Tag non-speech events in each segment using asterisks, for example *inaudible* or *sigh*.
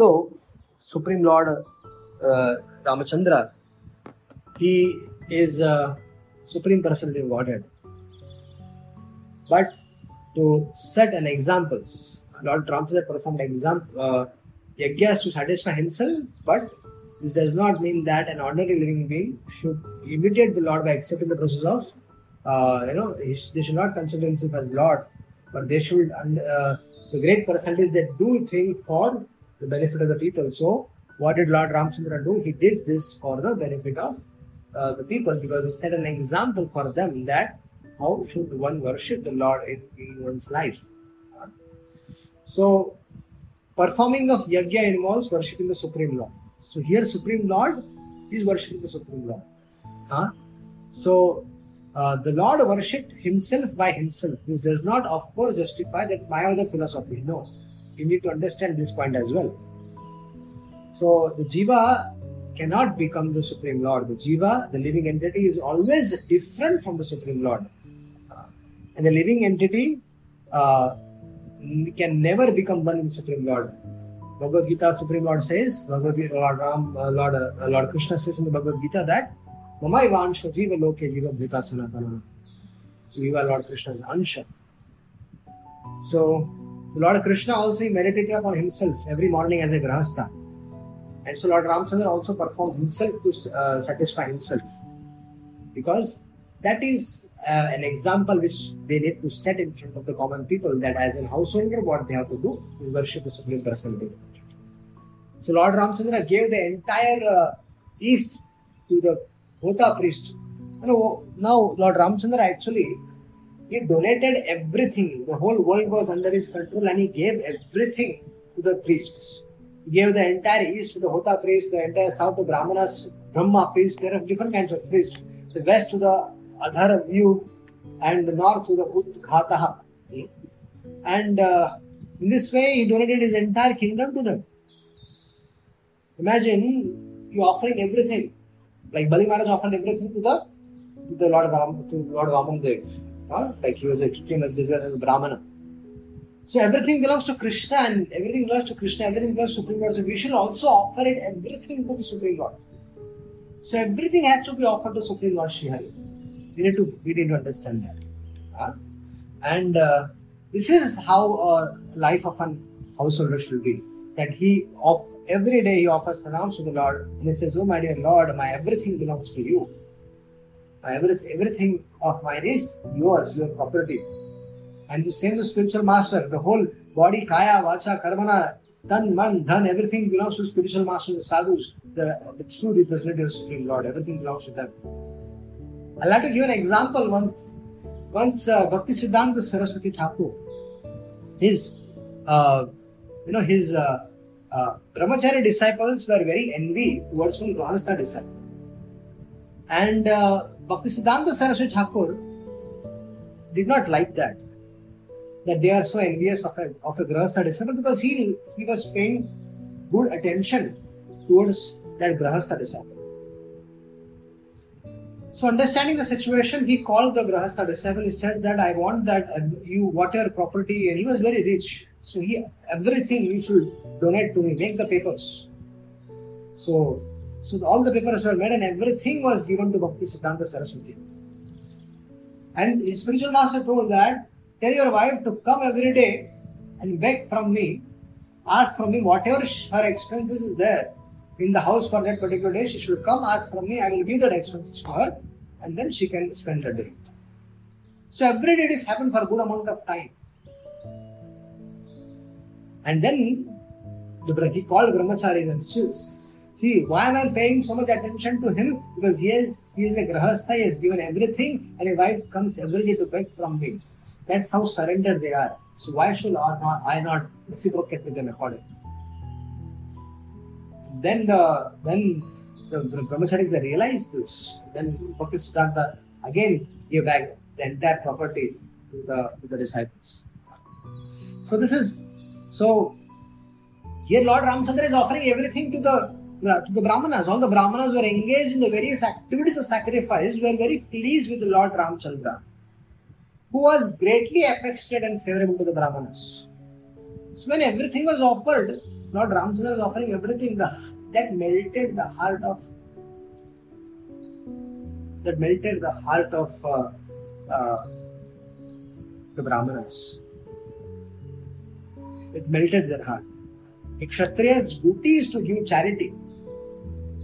though Supreme Lord uh, Ramachandra, he is a Supreme Personality of Godhead. But to set an examples, Lord Ramachandra performed example uh, yajnas to satisfy himself, but this does not mean that an ordinary living being should imitate the Lord by accepting the process of, uh, you know, they should not consider himself as Lord, but they should, uh, the great percentage that do things for the benefit of the people. So, what did Lord Ramchandra do? He did this for the benefit of uh, the people because he set an example for them that how should one worship the Lord in, in one's life. So, performing of yajna involves worshipping the Supreme Lord. So, here Supreme Lord is worshipping the Supreme Lord. Huh? So, uh, the Lord worshipped himself by himself. This does not, of course, justify that Mayavada philosophy. No, you need to understand this point as well. So, the Jiva cannot become the Supreme Lord. The Jiva, the living entity, is always different from the Supreme Lord. Uh, and the living entity uh, can never become one with the Supreme Lord. Bhagavad Gita, Supreme Lord says, Bhagavad Gita, Lord Ram, uh, Lord, uh, Lord Krishna says in the Bhagavad Gita that Mamai Vansha Jiva Loke Jiva Bhuta Sanatana. So are Lord Krishna's Ansha. So, so Lord Krishna also meditated upon himself every morning as a Grahastha. And so Lord Ramchandra also performed himself to uh, satisfy himself. Because that is uh, an example which they need to set in front of the common people that as a householder, what they have to do is worship the Supreme Personality. So Lord Ramchandra gave the entire uh, east to the Hota priest. You know, now Lord Ramchandra actually he donated everything. The whole world was under his control, and he gave everything to the priests. He gave the entire east to the Hota priest, the entire south to Brahmanas, Brahma priest. There are different kinds of priests. The west to the Adhvaryu, and the north to the Udghataha. And uh, in this way, he donated his entire kingdom to them. Imagine you offering everything, like Bali Maharaj offered everything to the to the Lord Ram, to Lord Vamandev. Like he was extreme as disguised as a Brahmana. So everything belongs to Krishna and everything belongs to Krishna, everything belongs to Supreme Lord. So we should also offer it everything to the Supreme Lord. So everything has to be offered to Supreme Lord Sri Hari. We need to we need to understand that. And uh, this is how a life of an householder should be. That he of every day he offers pranams to the Lord and he says, Oh my dear Lord, my everything belongs to you. Everything of mine is yours, your property. And the same the spiritual master, the whole body, kaya, vacha, karmana, tan, man, dhan, everything belongs to spiritual master, the sadhus, the, the true representative of Supreme Lord, everything belongs to them. I'd like to give an example once once uh, Bhakti Siddhanta Saraswati Thakur, his uh, you know his uh, uh, brahmachari disciples were very envy towards one Grahastha disciple. And uh, Bhakti Siddhanta Saraswati Thakur did not like that. That they are so envious of a, of a Grahastha disciple because he, he was paying good attention towards that Grahastha disciple. So, understanding the situation, he called the Grahastha disciple. He said that I want that uh, you, whatever property, and he was very rich. So, he everything you should donate to me, make the papers. So, so all the papers were made, and everything was given to Bhakti Siddhanta Saraswati. And his spiritual master told that tell your wife to come every day and beg from me, ask from me whatever her expenses is there in the house for that particular day, she should come ask from me. I will give that expenses to her, and then she can spend the day. So every day this happened for a good amount of time. And then the, he called brahmacharis and said, see why am I paying so much attention to him? Because he is he is a grahastha, he has given everything, and a wife comes every day to beg from me. That's how surrendered they are. So why should I not, I not reciprocate with them accordingly? then the then the brahmacharis they realized this. Then Bhakti Siddhanta again gave back the entire property to the to the disciples. So this is so here Lord Ramchandra is offering everything to the to the Brahmanas. All the Brahmanas were engaged in the various activities of sacrifice, were very pleased with the Lord Ramchandra, who was greatly affectionate and favorable to the Brahmanas. So when everything was offered, Lord Ramchandra was offering everything. The, that melted the heart of that melted the heart of uh, uh, the Brahmanas. It melted their heart. A Kshatriya's duty is to give charity.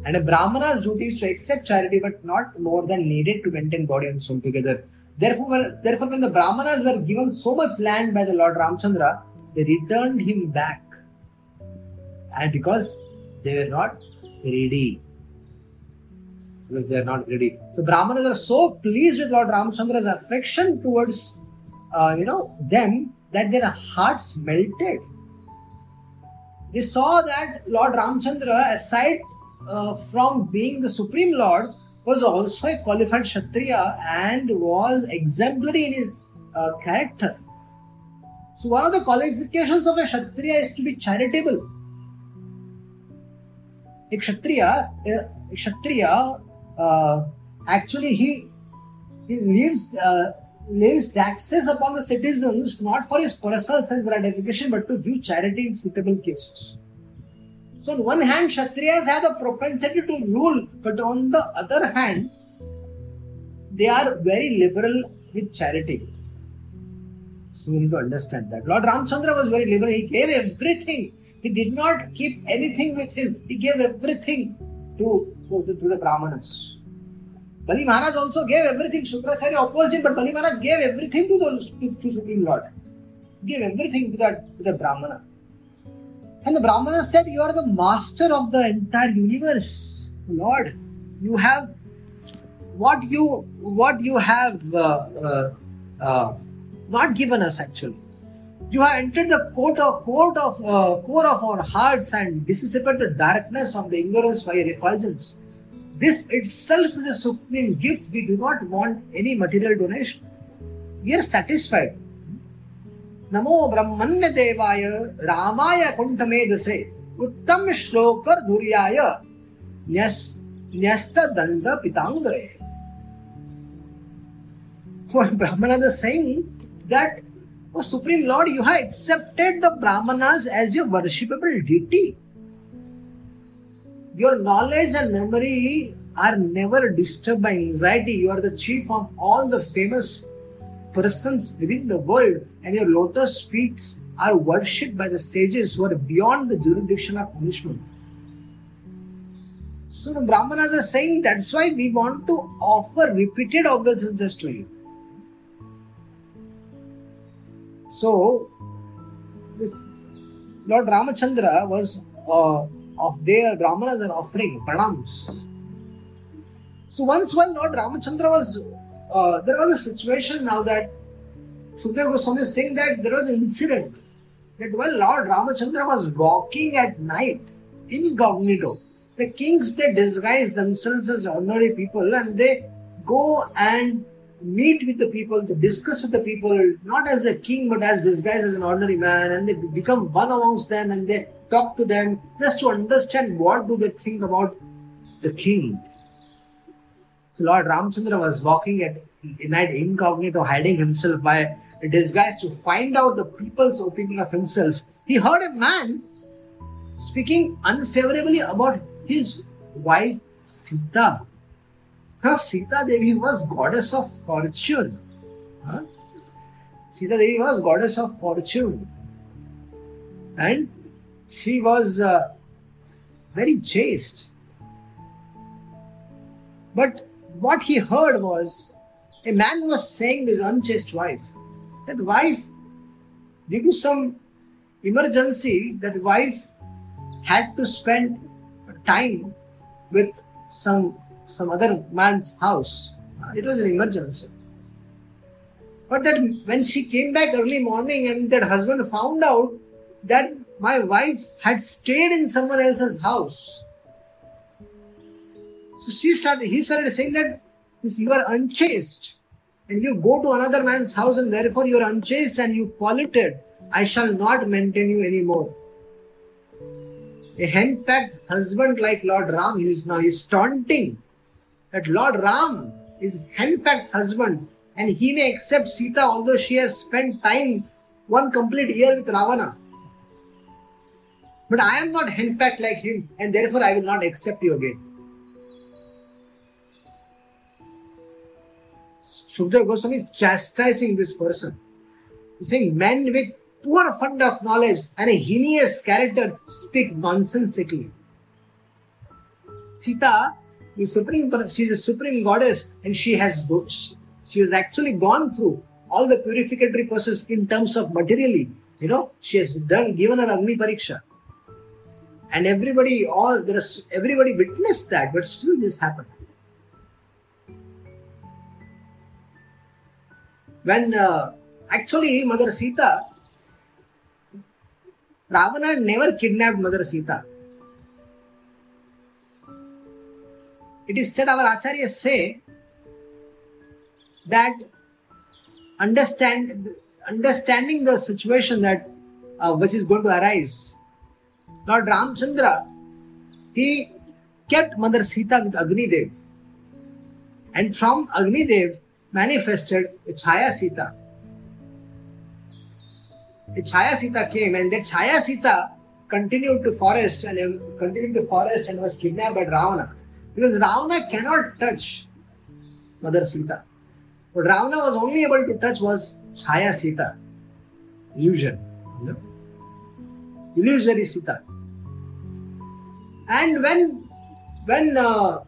And a Brahmana's duty is to accept charity, but not more than needed to maintain body and soul together. Therefore, therefore, when the Brahmanas were given so much land by the Lord Ramchandra, they returned him back. And because they were not ready. Because they are not ready. So Brahmanas are so pleased with Lord Ramchandra's affection towards uh, you know them that their hearts melted. They saw that Lord Ramchandra, aside uh, from being the Supreme Lord, was also a qualified Kshatriya and was exemplary in his uh, character. So, one of the qualifications of a Kshatriya is to be charitable. A Kshatriya, a Kshatriya uh, actually he, he lives uh, lays taxes upon the citizens not for his personal sense gratification but to do charity in suitable cases. So, on one hand, Kshatriyas have the propensity to rule, but on the other hand, they are very liberal with charity. So, we need to understand that. Lord Ramchandra was very liberal, he gave everything. He did not keep anything with him, he gave everything to, to, the, to the Brahmanas. Bali Maharaj also gave everything. Shukracharya opposed him, but Bali Maharaj gave everything to the to, to Supreme Lord. He gave everything to that to the Brahmana. And the Brahmana said, You are the master of the entire universe. Lord, you have what you what you have uh, uh, uh, not given us actually. You have entered the court of court of uh, core of our hearts and dissipated the darkness of the ignorance by your effulgence. This itself is a supreme gift. We do not want any material donation. We are satisfied. नमो ब्रह्मण्य देवाय रामाय कुंठमेधसे उत्तम श्लोकर धुर्याय न्यस्त दंड पितांगरे What Brahmana is saying that, oh Supreme Lord, you have accepted the Brahmanas as your worshipable deity. Your knowledge and memory are never disturbed by anxiety. You are the chief of all the famous persons within the world, and your lotus feet are worshipped by the sages who are beyond the jurisdiction of punishment. So the Brahmanas are saying that's why we want to offer repeated obeisances to you. So, Lord Ramachandra was uh, of their Brahmanas are offering pranams. So once when Lord Ramachandra was, uh, there was a situation now that Sukadeva Goswami is saying that there was an incident that when Lord Ramachandra was walking at night incognito, the kings they disguise themselves as ordinary people and they go and meet with the people, to discuss with the people, not as a king but as disguised as an ordinary man, and they become one amongst them and they talk to them just to understand what do they think about the king. So Lord Ramchandra was walking at night incognito, hiding himself by disguise to find out the people's opinion of himself. He heard a man speaking unfavorably about his wife Sita. Her Sita Devi was goddess of fortune. Huh? Sita Devi was goddess of fortune. And she was uh, very chaste. But what he heard was a man was saying to his unchaste wife, that wife, due to some emergency, that wife had to spend time with some some other man's house. It was an emergency. But that when she came back early morning and that husband found out that my wife had stayed in someone else's house. So she started, he started saying that you are unchaste and you go to another man's house and therefore you are unchaste and you polluted. I shall not maintain you anymore. A henpecked husband like Lord Ram, he is now he's taunting that Lord Ram is henpecked husband and he may accept Sita although she has spent time one complete year with Ravana. But I am not henpecked like him, and therefore I will not accept you again. Shukdev Goswami chastising this person. He's saying men with poor fund of knowledge and a heinous character speak nonsensically. Sita is supreme, she's a supreme goddess and she has she has actually gone through all the purificatory process in terms of materially. You know, she has done given her Agni Pariksha. And everybody, all there is everybody witnessed that, but still this happened. When uh, actually Mother Sita, Ravana never kidnapped Mother Sita. It is said, our acharyas say that understand understanding the situation that uh, which is going to arise. Lord Ramchandra, he kept Mother Sita with Agni Dev, and from Agni Dev manifested Chaya Sita. Chaya Sita came, and that Chaya Sita continued to forest and continued to forest and was kidnapped by Ravana because Ravana cannot touch Mother Sita. What Ravana was only able to touch was Chaya Sita, illusion, you illusory Sita. And when, when uh,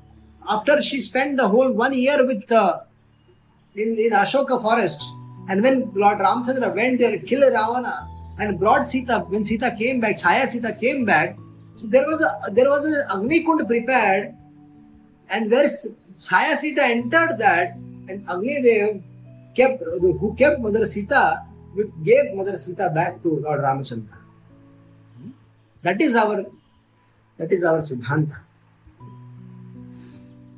after she spent the whole one year with uh, in, in Ashoka forest, and when Lord Ramchandra went there, killed Ravana, and brought Sita, when Sita came back, Chaya Sita came back, so there was a there was a Agni Kund prepared, and where Chaya Sita entered that, and Agni Dev kept, who kept Mother Sita, gave Mother Sita back to Lord Ramachandra. That is our, that is our Siddhanta.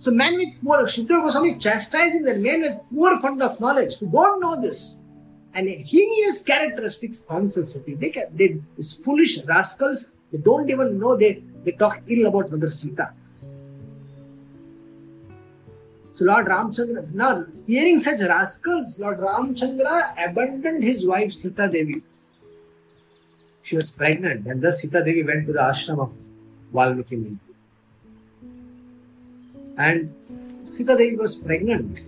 So man with poor, Shukdev Goswami chastising the men with poor fund of knowledge who don't know this. And heinous characteristics constantly. They, can, they, these foolish rascals, they don't even know they, they talk ill about Mother Sita. So Lord Ramchandra, now fearing such rascals, Lord Ramchandra abandoned his wife Sita Devi. She was pregnant, and thus Sita Devi went to the ashram of Valmiki Muni. And Sita Devi was pregnant,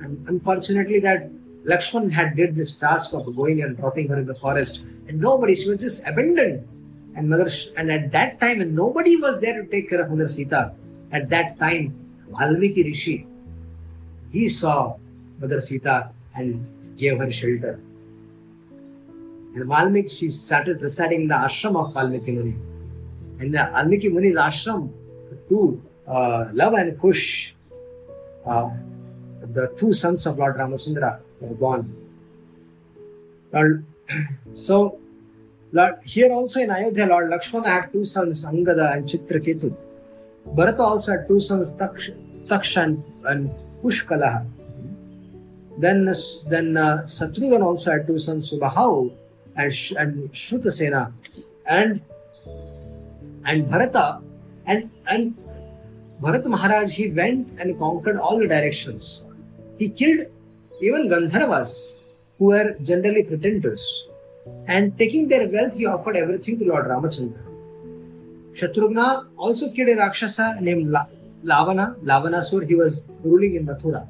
and unfortunately, that Lakshman had did this task of going and dropping her in the forest, and nobody, she was just abandoned. And mother, and at that time, and nobody was there to take care of Mother Sita. At that time, Valmiki Rishi, he saw Mother Sita and gave her shelter. And Valmiki, she started residing in the ashram of Valmiki Muni. And Valmiki Muni's ashram, two, uh, Lava and Kush, uh, the two sons of Lord Ramachandra, were born. *clears throat* Lord, so, Lord, here also in Ayodhya, Lord Lakshmana had two sons, Angada and Chitraketu. Bharata also had two sons, Taksh and Pushkalaha. Then, then uh, Satrughan also had two sons, Subahau and, Sh- and Shrutasena. And and Bharata and and Bharat Maharaj he went and conquered all the directions. He killed even Gandharvas, who were generally pretenders. And taking their wealth, he offered everything to Lord Ramachandra. Shatrughna also killed a Rakshasa named La- Lavana, Lavanasur. He was ruling in Mathura.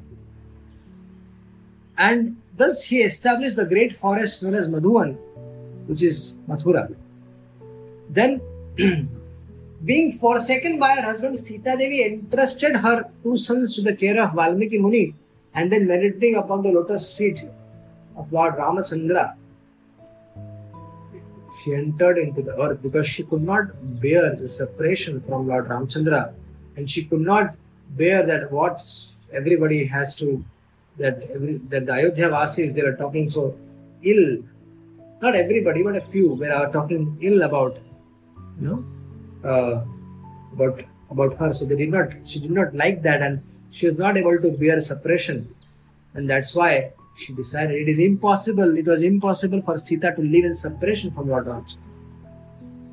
And thus he established the great forest known as Madhuvan, which is Mathura. Then, *clears throat* being forsaken by her husband, Sita Devi entrusted her two sons to the care of Valmiki Muni and then meditating upon the lotus feet of Lord Ramachandra she entered into the earth because she could not bear the separation from Lord Ramchandra and she could not bear that what everybody has to that every, that the Ayodhya Vasis they were talking so ill. Not everybody, but a few were talking ill about you know uh, about about her. So they did not she did not like that and she was not able to bear separation. And that's why she decided it is impossible, it was impossible for Sita to live in separation from Lord Ram.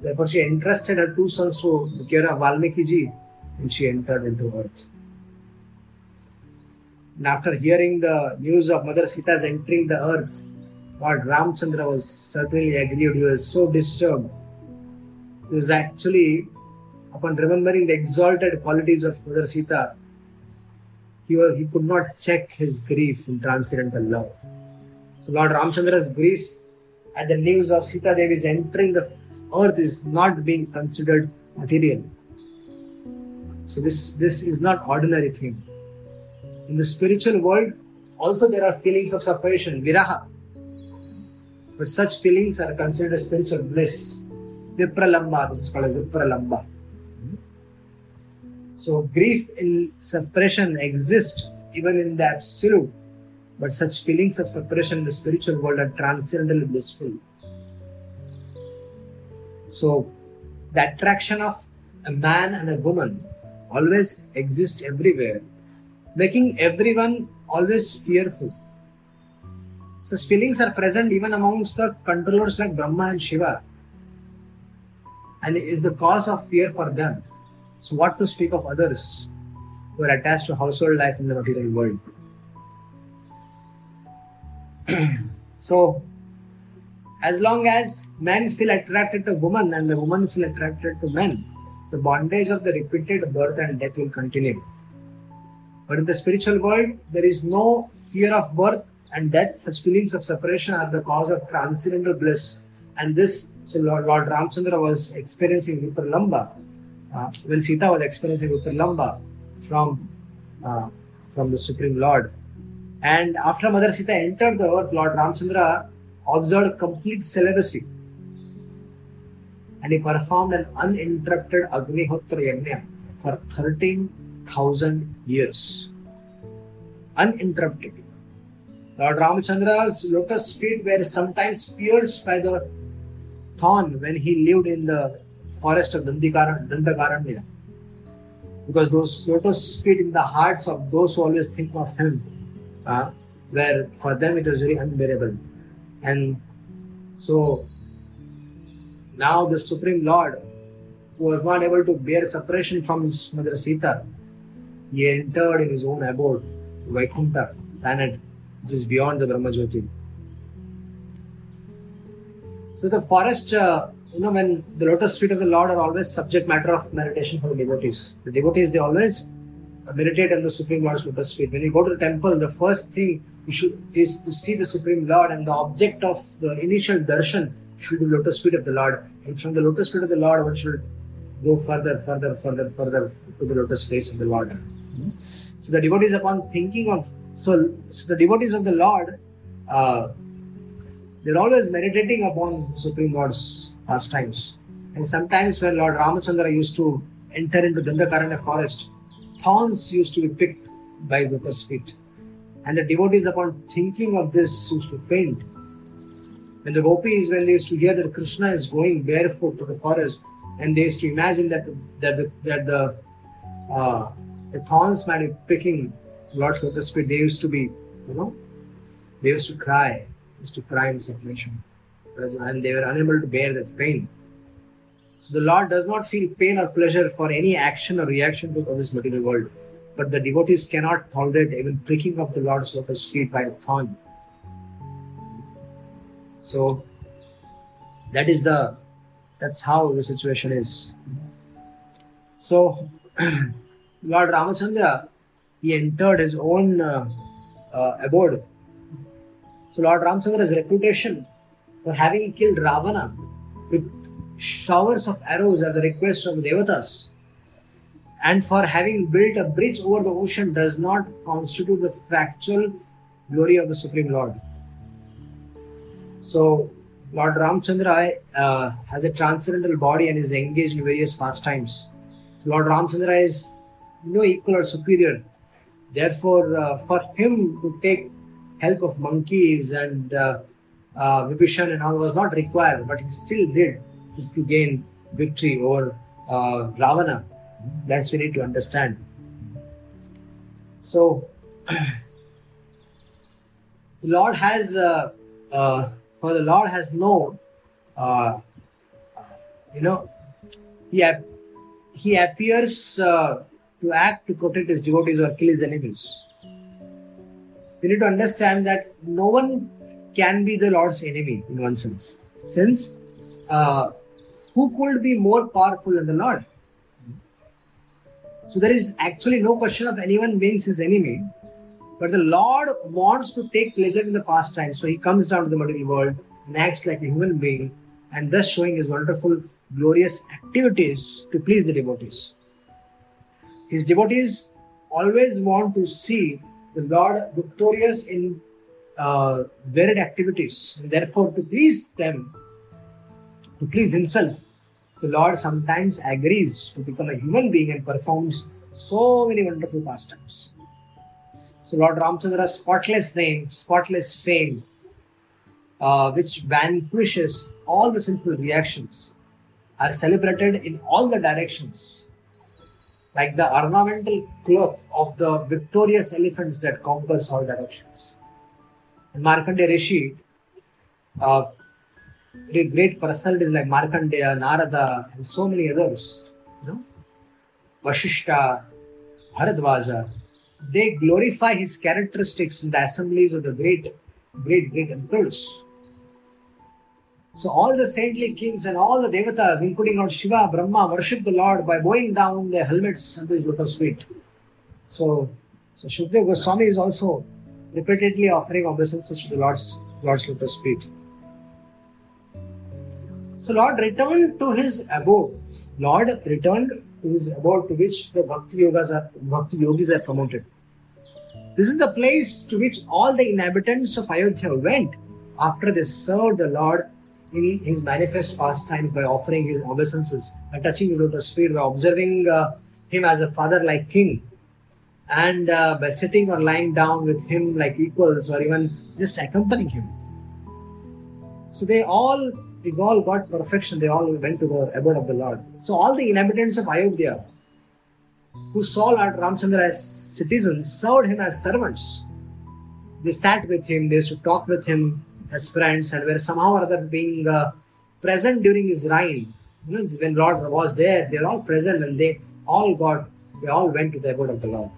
Therefore, she entrusted her two sons to the care of Valmiki ji and she entered into earth. And after hearing the news of Mother Sita's entering the earth, Lord Ramchandra was certainly aggrieved. He was so disturbed. Was actually, upon remembering the exalted qualities of Mother Sita, he, was, he could not check his grief in transcendental love. So Lord Ramchandra's grief at the news of Sita Devi's entering the earth is not being considered material. So this, this is not ordinary thing. In the spiritual world, also there are feelings of separation, viraha. But such feelings are considered spiritual bliss. Vipralamba, this is called as Vipralamba. So grief in suppression exists even in the absolute, but such feelings of suppression in the spiritual world are transcendently blissful. So the attraction of a man and a woman always exists everywhere, making everyone always fearful. Such feelings are present even amongst the controllers like Brahma and Shiva, and is the cause of fear for them. So, what to speak of others who are attached to household life in the material world? *clears throat* so, as long as men feel attracted to women and the women feel attracted to men, the bondage of the repeated birth and death will continue. But in the spiritual world, there is no fear of birth and death. Such feelings of separation are the cause of transcendental bliss. And this, so Lord, Lord Ramchandra was experiencing Vipralamba uh, when Sita was experiencing Vipralamba from, uh, from the Supreme Lord. And after Mother Sita entered the earth, Lord Ramchandra observed complete celibacy. And he performed an uninterrupted Agnihotra Yajna for 13,000 years. Uninterrupted. Lord Ramachandra's lotus feet were sometimes pierced by the thorn when he lived in the forest of Dandakaranya. Because those lotus feet in the hearts of those who always think of him uh, were, for them, it was very unbearable. And so now the Supreme Lord, was not able to bear separation from his mother Sita, he entered in his own abode, Vaikuntha planet, which is beyond the Brahmajyoti. So the forest, uh, you know, when the lotus feet of the Lord are always subject matter of meditation for the devotees. The devotees, they always meditate on the Supreme Lord's lotus feet. When you go to the temple, the first thing you should is to see the Supreme Lord, and the object of the initial darshan should be lotus feet of the Lord. And from the lotus feet of the Lord, one should go further, further, further, further to the lotus face of the Lord. So the devotees, upon thinking of so, so the devotees of the Lord, uh, they're always meditating upon Supreme Lord's pastimes. And sometimes when Lord Ramachandra used to enter into Dandakaranya forest, thorns used to be picked by lotus feet. And the devotees, upon thinking of this, used to faint. When the gopis, when they used to hear that Krishna is going barefoot to the forest, and they used to imagine that the, that the, that the, uh, the thorns might be picking Lord's lotus feet, they used to be, you know, they used to cry, used to cry in separation, and they were unable to bear that pain. So the Lord does not feel pain or pleasure for any action or reaction to this material world. But the devotees cannot tolerate even pricking of the Lord's lotus feet by a thorn. So that is the that's how the situation is. So *clears throat* Lord Ramachandra he entered his own uh, uh, abode. So Lord Ramachandra's reputation for having killed Ravana with showers of arrows at the request of Devatas and for having built a bridge over the ocean does not constitute the factual glory of the Supreme Lord. So, Lord Ramchandra uh, has a transcendental body and is engaged in various pastimes. So Lord Ramchandra is no equal or superior. Therefore, uh, for him to take help of monkeys and uh, uh, Vibhishan and all was not required, but he still did to gain victory over uh, Ravana. That's we need to understand. So, the Lord has, uh, uh, for the Lord has no, uh, uh you know, he ap- he appears to act to protect his devotees or kill his enemies. We need to understand that no one can be the Lord's enemy in one sense, since uh, who could be more powerful than the Lord? So there is actually no question of anyone being his enemy, but the Lord wants to take pleasure in the pastime. So he comes down to the material world and acts like a human being, and thus showing his wonderful, glorious activities to please the devotees. His devotees always want to see the Lord victorious in uh, varied activities, and therefore to please them, to please himself, the Lord sometimes agrees to become a human being and performs so many wonderful pastimes. So Lord Ramchandra's spotless name, spotless fame, uh, which vanquishes all the sinful reactions, are celebrated in all the directions, like the ornamental cloth of the victorious elephants that conquers all directions. And Markandeya Rishi, uh, great personalities like Markandeya, Narada, and so many others, you know, Vashishta, Bharadwaja, they glorify his characteristics in the assemblies of the great, great, great emperors. So all the saintly kings and all the devatas, including Lord Shiva, Brahma, worship the Lord by bowing down their helmets unto his lotus feet. So, so Shukdev Goswami is also repeatedly offering obeisances to the Lord's, Lord's lotus feet. So Lord returned to his abode. Lord returned to his abode to which the Bhakti Yogas are Bhakti Yogis are promoted. This is the place to which all the inhabitants of Ayodhya went after they served the Lord in his manifest pastime by offering his obeisances, by touching his lotus feet, by observing uh, him as a father-like king, and uh, by sitting or lying down with him like equals, or even just accompanying him. So they all they all got perfection. They all went to the abode of the Lord. So all the inhabitants of Ayodhya who saw Lord Ramchandra as citizens served him as servants. They sat with him, they used to talk with him as friends, and were somehow or other being uh, present during his reign. You know, when Lord was there, they were all present and they all got, they all went to the abode of the Lord.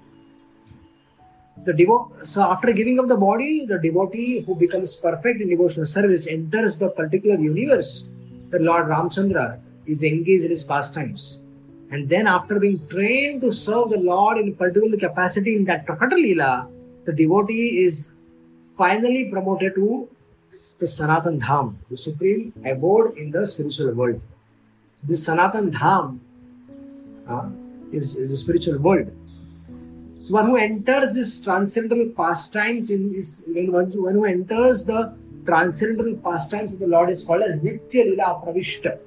The devo- so after giving up the body, the devotee who becomes perfect in devotional service enters the particular universe that Lord Ramchandra is engaged in his pastimes. And then after being trained to serve the Lord in particular capacity in that Prakata Leela, the devotee is finally promoted to the Sanatan Dham, the supreme abode in the spiritual world. This Sanatan Dham uh, is, is the spiritual world. So one who enters this transcendental pastimes in this, when one, one who enters the transcendental pastimes of the Lord is called as Nitya Lila Pravishta.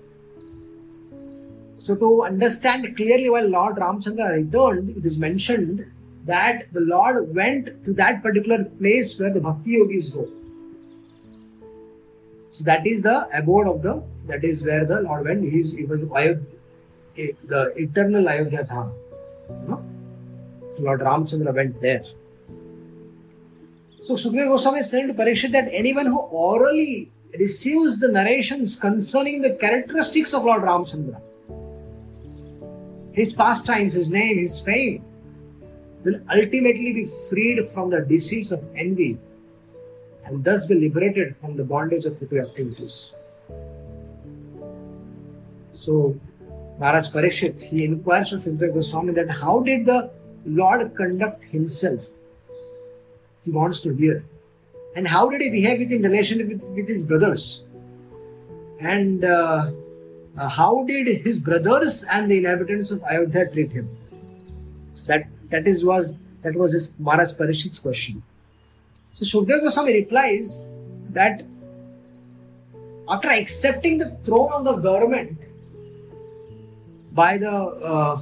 So to understand clearly why Lord Ramchandra returned, it is mentioned that the Lord went to that particular place where the Bhakti Yogis go. So that is the abode of the, that is where the Lord went. He, is, he was Ayodhya, eh, the eternal Ayodhya Dham. You? So Lord Ramchandra went there. So Sukadeva Goswami is saying to Parikshit that anyone who orally receives the narrations concerning the characteristics of Lord Ramchandra, his pastimes, his name, his fame, will ultimately be freed from the disease of envy and thus be liberated from the bondage of futile activities. So, Maharaj Parikshit, he inquires from Sukadeva Goswami that how did the Lord conduct himself? He wants to hear. And how did he behave with in relation with, with his brothers? And uh, uh, how did his brothers and the inhabitants of Ayodhya treat him? So that that is was that was his Maharaj Parikshit's question. So Shukdev Goswami replies that after accepting the throne of the government by the uh,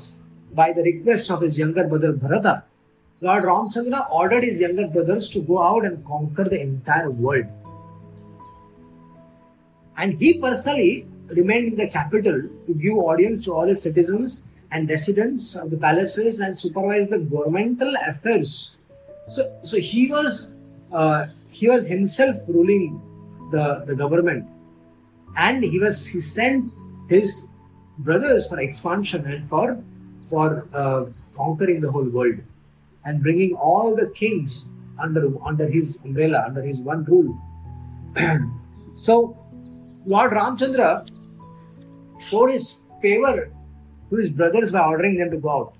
by the request of his younger brother Bharata, Lord Ramchandra ordered his younger brothers to go out and conquer the entire world. And he personally remained in the capital to give audience to all his citizens and residents of the palaces and supervise the governmental affairs. So, so he was uh, he was himself ruling the, the government, and he was he sent his brothers for expansion and for for uh, conquering the whole world and bringing all the kings under under his umbrella under his one rule. *clears throat* so, Lord Ramchandra showed his favor to his brothers by ordering them to go out.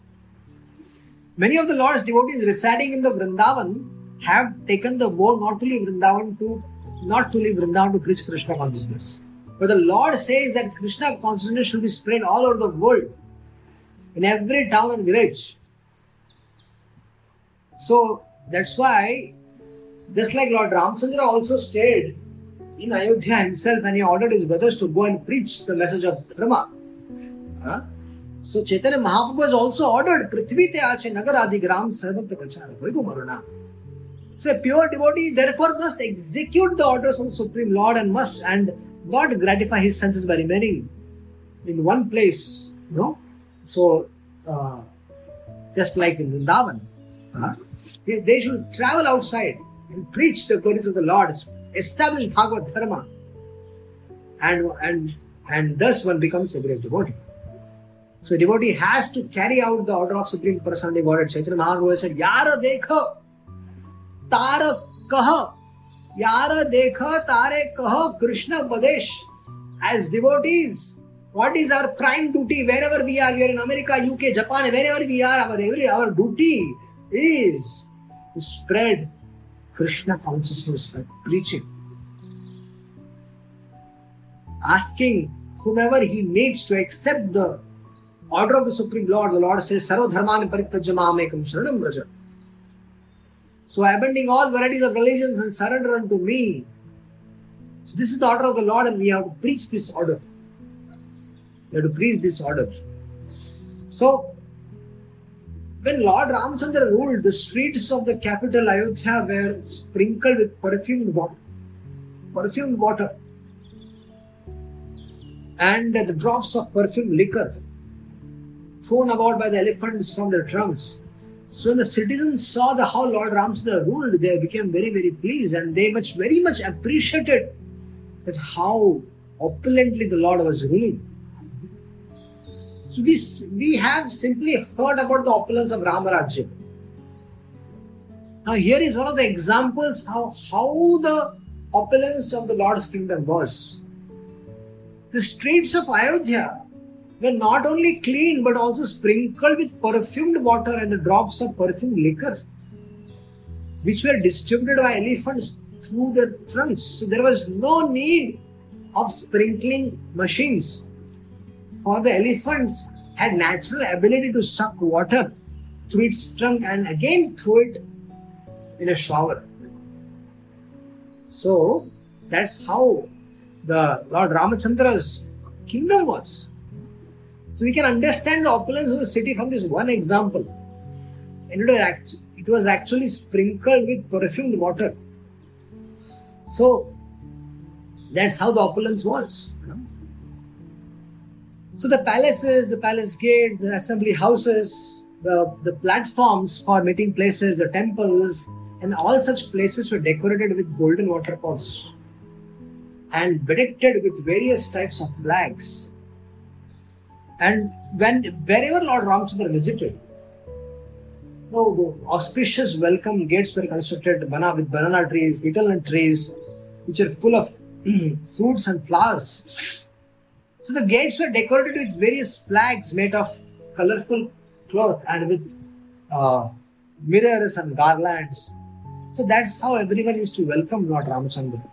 Many of the Lord's devotees residing in the Vrindavan have taken the vow not to leave Vrindavan to not to leave Vrindavan to preach Krishna consciousness. But the Lord says that Krishna consciousness should be spread all over the world, in every town and village. So that's why, just like Lord Ramchandra also stayed in Ayodhya himself and he ordered his brothers to go and preach the message of Dharma. Huh? So Chaitanya Mahaprabhu has also ordered Prithvi te ache nagar adi gram sarvatra prachara hoigo maruna. So a pure devotee therefore must execute the orders of the Supreme Lord and must and not gratify his senses by remaining in one place. You know? So uh, just like in Vrindavan, huh? they, should travel outside and preach the glories of the Lord, establish Bhagavad Dharma, and and and thus one becomes a great devotee. So a devotee has to carry out the order of Supreme Personality Godhead. Chaitanya Mahaprabhu said, Yara dekha, तार कह, यार देख, तारे कह, Krishna बदेश as devotees what is our prime duty wherever we are you're in America UK Japan wherever we are our every hour duty is spread Krishna consciousness preaching asking whomever he needs to accept the order of the supreme lord. The lord says sarva dharman parityajyamam ekam sharanam So abandoning all varieties of religions and surrender unto me. So this is the order of the Lord, and we have to preach this order. We have to preach this order. So when Lord Ramchandra ruled, the streets of the capital Ayodhya were sprinkled with perfumed water, perfumed water, and the drops of perfumed liquor thrown about by the elephants from their trunks. So when the citizens saw the how Lord Ramchandra ruled, they became very, very pleased and they much very much appreciated that how opulently the Lord was ruling. So we, we have simply heard about the opulence of Ramarajya. Now here is one of the examples how, how the opulence of the Lord's kingdom was. The streets of Ayodhya were not only clean but also sprinkled with perfumed water and the drops of perfumed liquor, which were distributed by elephants through their trunks. So there was no need of sprinkling machines, for the elephants had natural ability to suck water through its trunk and again throw it in a shower. So that's how the Lord Ramachandra's kingdom was. So we can understand the opulence of the city from this one example. And it was, it was actually sprinkled with perfumed water. So that's how the opulence was. So the palaces, the palace gates, the assembly houses, the, the platforms for meeting places, the temples, and all such places were decorated with golden water pots and bedecked with various types of flags. And when wherever Lord Ramchandra visited, no, the auspicious welcome gates were constructed banana, with banana trees, betel and trees, which are full of *clears throat* fruits and flowers. So the gates were decorated with various flags made of colorful cloth and with uh, mirrors and garlands. So that's how everyone used to welcome Lord Ramchandra.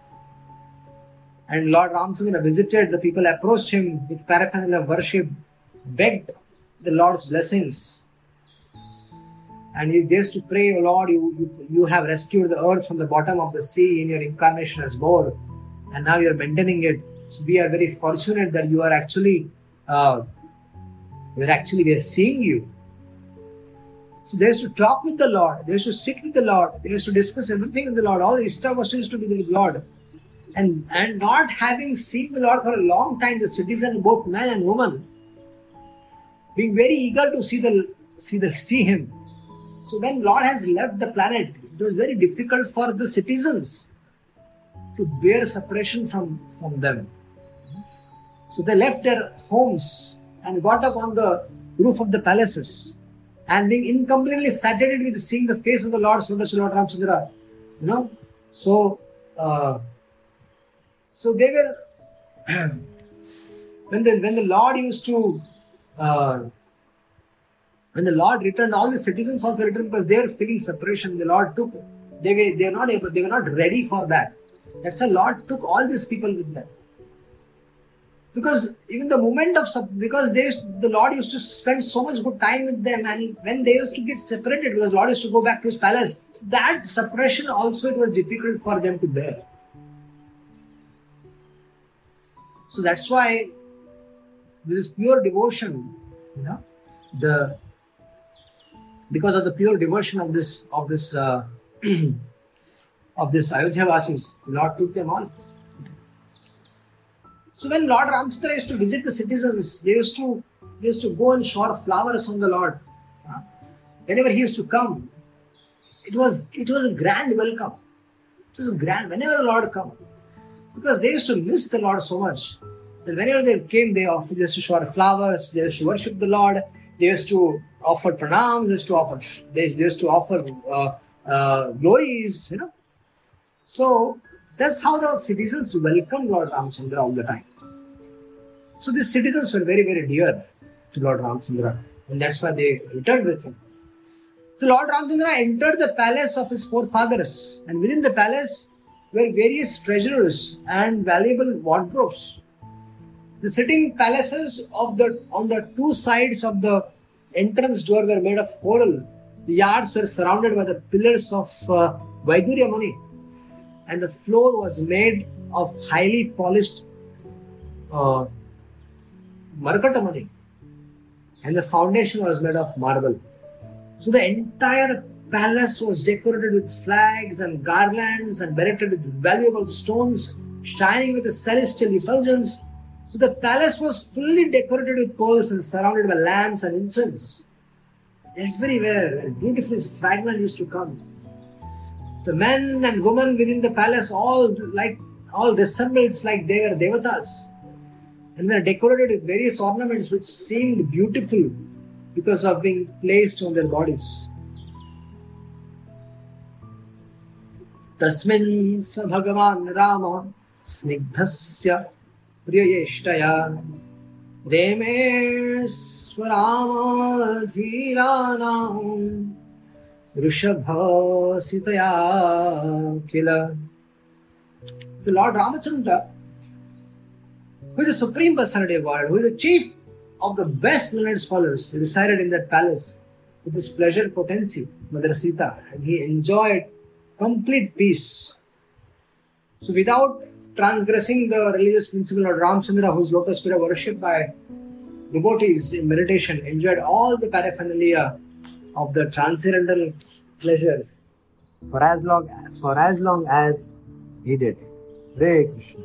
And Lord Ramchandra visited, the people approached him with paraphernalia of worship, begged the Lord's blessings. And he dares to pray, O Lord, you, you, you have rescued the earth from the bottom of the sea in your incarnation as more, and now you're maintaining it. So we are very fortunate that you are actually, uh, you're actually, we are seeing you. So they used to talk with the Lord, they used to sit with the Lord, they used to discuss everything with the Lord. All the stuff was used to be with the Lord. And, and not having seen the Lord for a long time, the citizen, both man and woman, being very eager to see the see the see him. So when Lord has left the planet, it was very difficult for the citizens to bear separation from, from them. So they left their homes and got up on the roof of the palaces. And being incompletely saturated with seeing the face of the Lord, Lord Ramchandra, you know, so uh, so they were *clears throat* when the when the Lord used to uh, when the Lord returned, all the citizens also returned because they were feeling separation. The Lord took they were they were not able they were not ready for that. That's why Lord took all these people with them. Because even the moment of because they the Lord used to spend so much good time with them, and when they used to get separated, because Lord used to go back to his palace, that separation also it was difficult for them to bear. So that's why with this pure devotion, you know, the because of the pure devotion of this of this uh, *clears throat* of this Ayodhya Vasis, Lord took them all. So when Lord Ramchandra used to visit the citizens, they used to they used to go and shower flowers on the Lord. Whenever he used to come, it was it was a grand welcome. It was grand whenever the Lord come, because they used to miss the Lord so much that whenever they came, they offered they used to shower flowers, they used to worship the Lord, they used to offer pranams, they used to offer they used to offer uh, uh, glories, you know. So that's how the citizens welcomed Lord Ramchandra all the time. So these citizens were very, very dear to Lord Ramchandra, and that's why they returned with him. So Lord Ramchandra entered the palace of his forefathers, and within the palace were various treasures and valuable wardrobes. The sitting palaces of the on the two sides of the entrance door were made of coral. The yards were surrounded by the pillars of uh, Vaidurya Mani, and the floor was made of highly polished uh, Markatamani, and the foundation was made of marble. So the entire palace was decorated with flags and garlands and beretted with valuable stones, shining with a celestial effulgence. So the palace was fully decorated with pearls and surrounded by lamps and incense. Everywhere, a beautiful fragrance used to come. The men and women within the palace all like all resembled like they were devatas and were decorated with various ornaments which seemed beautiful because of being placed on their bodies. तस्मिन् स भगवान् राम स्निग्धस्य प्रियेष्टया रेमे स्वरामधीराणाम् ऋषभसितया किल So Lord Ramachandra, who is the Supreme Personality of God, who is the chief of the best learned scholars, resided in that palace with his pleasure potency, Mother Sita, and he enjoyed complete peace. So without transgressing the religious principle of Ramchandra, whose lotus feet are worshipped by devotees in meditation, enjoyed all the paraphernalia of the transcendental pleasure for as long as for as long as he did. Hare Krishna.